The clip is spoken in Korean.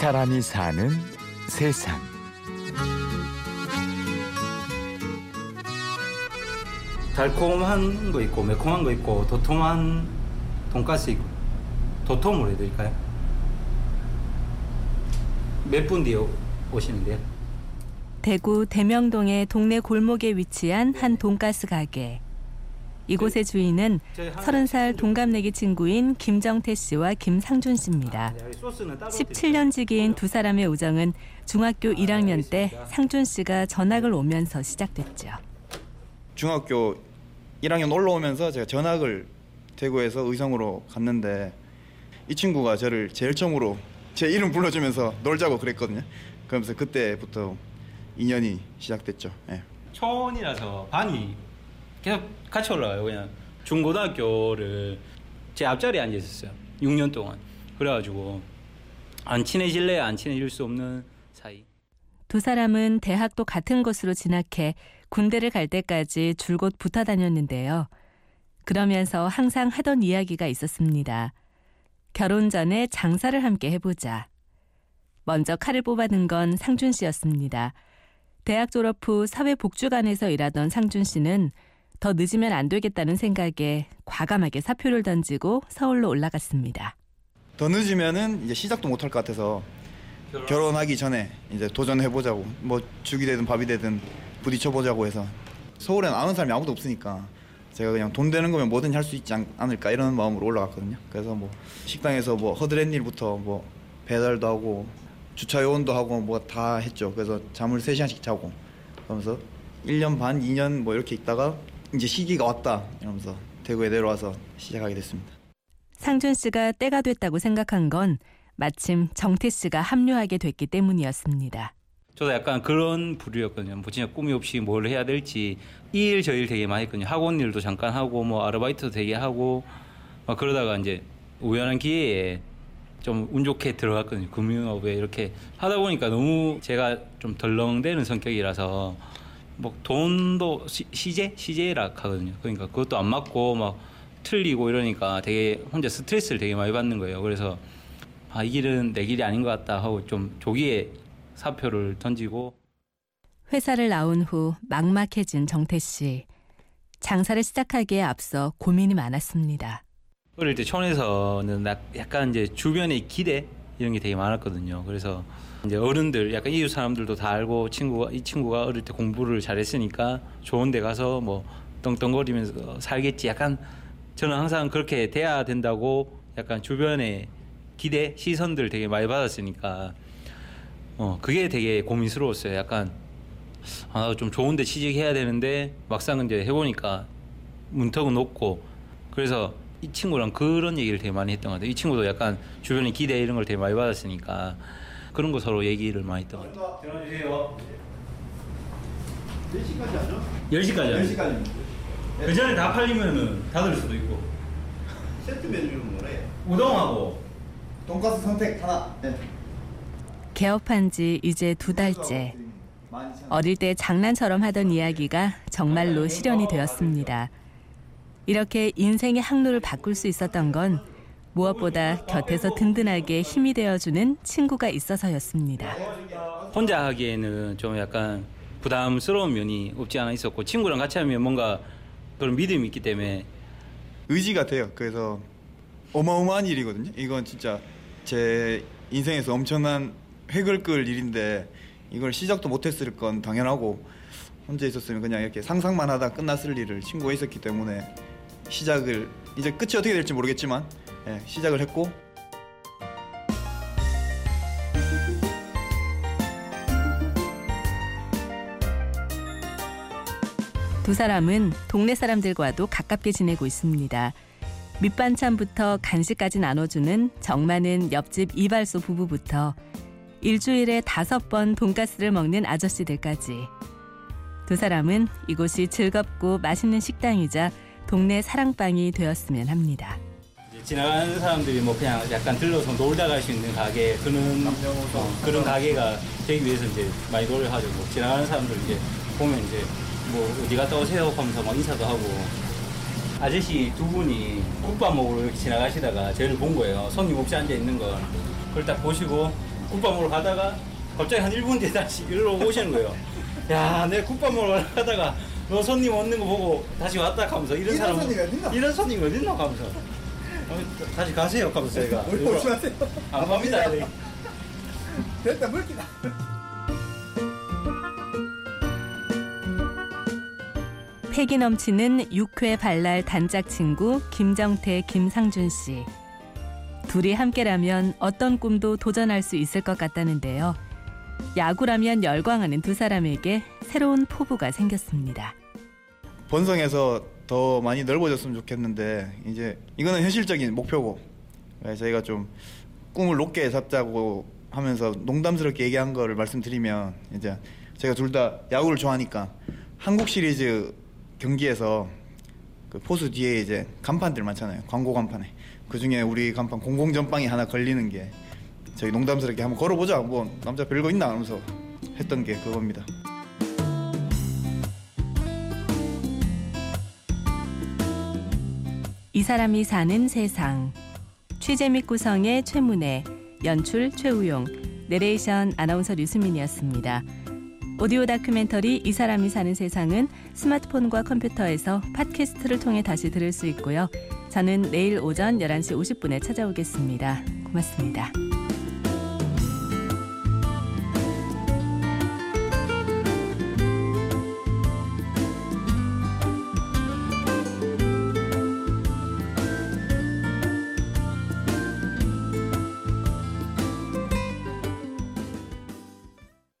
사람이 사는 세상. 달콤한 거 있고 매콤한 거 있고 도톰한 돈가스 있고 도톰으로 해드릴까요? 몇 분 뒤에 오시면 돼요? 대구 대명동의 동네 골목에 위치한 한 돈가스 가게. 이곳의 주인은 서른 살 동갑내기 친구인 김정태 씨와 김상준 씨입니다. 17년 지기인 두 사람의 우정은 중학교 1학년 때 상준 씨가 전학을 오면서 시작됐죠. 중학교 1학년 올라오면서 제가 전학을 대구에서 의성으로 갔는데 이 친구가 저를 제일 처음으로 제 이름 불러주면서 놀자고 그랬거든요. 그러면서 그때부터 인연이 시작됐죠. 예. 초원이라서 반이 계속 같이 올라가요. 그냥 중고등학교를 제 앞자리에 앉아 있었어요. 6년 동안. 그래가지고 안 친해질래 안 친해질 수 없는 사이. 두 사람은 대학도 같은 곳으로 진학해 군대를 갈 때까지 줄곧 붙어 다녔는데요. 그러면서 항상 하던 이야기가 있었습니다. 결혼 전에 장사를 함께 해보자. 먼저 칼을 뽑아든 건 상준 씨였습니다. 대학 졸업 후 사회복지관에서 일하던 상준 씨는 더 늦으면 안 되겠다는 생각에 과감하게 사표를 던지고 서울로 올라갔습니다. 더 늦으면은 이제 시작도 못 할 것 같아서 결혼하기 전에 이제 도전해 보자고 뭐 죽이 되든 밥이 되든 부딪혀 보자고 해서 서울엔 아는 사람이 아무도 없으니까 제가 그냥 돈 되는 거면 뭐든지 할 수 있지 않, 을까 이런 마음으로 올라갔거든요. 그래서 뭐 식당에서 뭐 허드렛 일부터 뭐 배달도 하고 주차 요원도 하고 뭐 다 했죠. 그래서 잠을 3시간씩 자고 그러면서 1년 반, 2년 뭐 이렇게 있다가 이제 시기가 왔다 이러면서 대구에 내려와서 시작하게 됐습니다. 상준 씨가 때가 됐다고 생각한 건 마침 정태 씨가 합류하게 됐기 때문이었습니다. 저도 약간 그런 부류였거든요. 뭐 진짜 꿈이 없이 뭘 해야 될지 이 일 저 일 되게 많이 했거든요. 학원 일도 잠깐 하고 뭐 아르바이트도 되게 하고 막 그러다가 이제 우연한 기회에 좀 운 좋게 들어갔거든요. 금융업에 이렇게 하다 보니까 너무 제가 좀 덜렁대는 성격이라서 뭐 돈도 시, 시제 시제라 하거든요. 그러니까 그것도 안 맞고 막 틀리고 이러니까 되게 혼자 스트레스를 되게 많이 받는 거예요. 그래서 아, 이 길은 내 길이 아닌 것 같다 하고 좀 조기에 사표를 던지고 회사를 나온 후 막막해진 정태 씨. 장사를 시작하기에 앞서 고민이 많았습니다. 어릴 때 촌에서는 약간 이제 주변의 기대 이런 게 되게 많았거든요. 그래서 이제 어른들 약간 이웃 사람들도 다 알고 친구가 이 친구가 어릴 때 공부를 잘했으니까 좋은 데 가서 뭐 떵떵거리면서 살겠지. 약간 저는 항상 그렇게 돼야 된다고 약간 주변의 기대 시선들 되게 많이 받았으니까 어 그게 되게 고민스러웠어요. 약간 아 좀 좋은데 취직해야 되는데 막상 이제 해보니까 문턱은 높고 그래서 이 친구랑 그런 얘기를 되게 많이 했던 것 같아요. 이 친구도 약간 주변의 기대 이런 걸 되게 많이 받았으니까 그런 거 서로 얘기를 많이 했던 것 같아요. 전화 주세요. 10시까지 하죠? 10시까지 10시까지. 그 전에 다 팔리면은 닫을 수도 있고. 세트 메뉴는 뭐래? 우동하고 돈가스 선택 하나. 네. 개업한 지 이제 두 달째. 어릴 때 장난처럼 하던 이야기가 정말로 실현이 되었습니다. 이렇게 인생의 항로를 바꿀 수 있었던 건 무엇보다 곁에서 든든하게 힘이 되어주는 친구가 있어서였습니다. 혼자 하기에는 좀 약간 부담스러운 면이 없지 않아 있었고 친구랑 같이 하면 뭔가 그런 믿음이 있기 때문에 의지가 돼요. 그래서 어마어마한 일이거든요. 이건 진짜 제 인생에서 엄청난 획을 끌 일인데 이걸 시작도 못했을 건 당연하고 혼자 있었으면 그냥 이렇게 상상만 하다 끝났을 일을 친구가 있었기 때문에 시작을 이제 끝이 어떻게 될지 모르겠지만 예, 시작을 했고 두 사람은 동네 사람들과도 가깝게 지내고 있습니다. 밑반찬부터 간식까지 나눠주는 정많은 옆집 이발소 부부부터 일주일에 다섯 번 돈가스를 먹는 아저씨들까지 두 사람은 이곳이 즐겁고 맛있는 식당이자 동네 사랑방이 되었으면 합니다. 지나가는 사람들이 뭐 그냥 약간 들러서 놀다 갈 수 있는 가게 그런 어, 그런 가게가 되기 위해서 이제 많이 노력하죠. 뭐 지나가는 사람들 이제 보면 이제 뭐 어디 갔다 오세요 하면서 막 인사도 하고 아저씨 두 분이 국밥 먹으러 이렇게 지나가시다가 저를 본 거예요. 손님 없이 앉아 있는 걸. 그걸 딱 보시고 국밥 먹으러 가다가 갑자기 한 1분 뒤에 다시 일로 오시는 거예요. 야, 내 국밥 먹으러 가다가 너 손님 없는 거 보고 다시 왔다 하면서 이런, 이런 사람 손님이 어딨나? 이런 손님이 어딨나 하면서 어, 다시 가세요 제가 우리 조심하세요. 안 갑니다. 됐다 물기다. 패기 넘치는 육회 발랄 단짝 친구 김정태, 김상준 씨. 둘이 함께라면 어떤 꿈도 도전할 수 있을 것 같다는데요. 야구라면 열광하는 두 사람에게 새로운 포부가 생겼습니다. 본성에서 더 많이 넓어졌으면 좋겠는데 이제 이거는 현실적인 목표고 그래서 저희가 좀 꿈을 높게 잡자고 하면서 농담스럽게 얘기한 거를 말씀드리면 이제 제가 둘 다 야구를 좋아하니까 한국 시리즈 경기에서 그 포수 뒤에 이제 간판들 많잖아요. 광고 간판에. 그 중에 우리 간판 공공전빵이 하나 걸리는 게 저희 농담스럽게 한번 걸어보자. 뭐 남자 별거 있나 하면서 했던 게 그겁니다. 이 사람이 사는 세상. 취재 및 구성의 최문혜, 연출 최우용, 내레이션 아나운서 류수민이었습니다. 오디오 다큐멘터리 이 사람이 사는 세상은 스마트폰과 컴퓨터에서 팟캐스트를 통해 다시 들을 수 있고요. 저는 내일 오전 11시 50분에 찾아오겠습니다. 고맙습니다.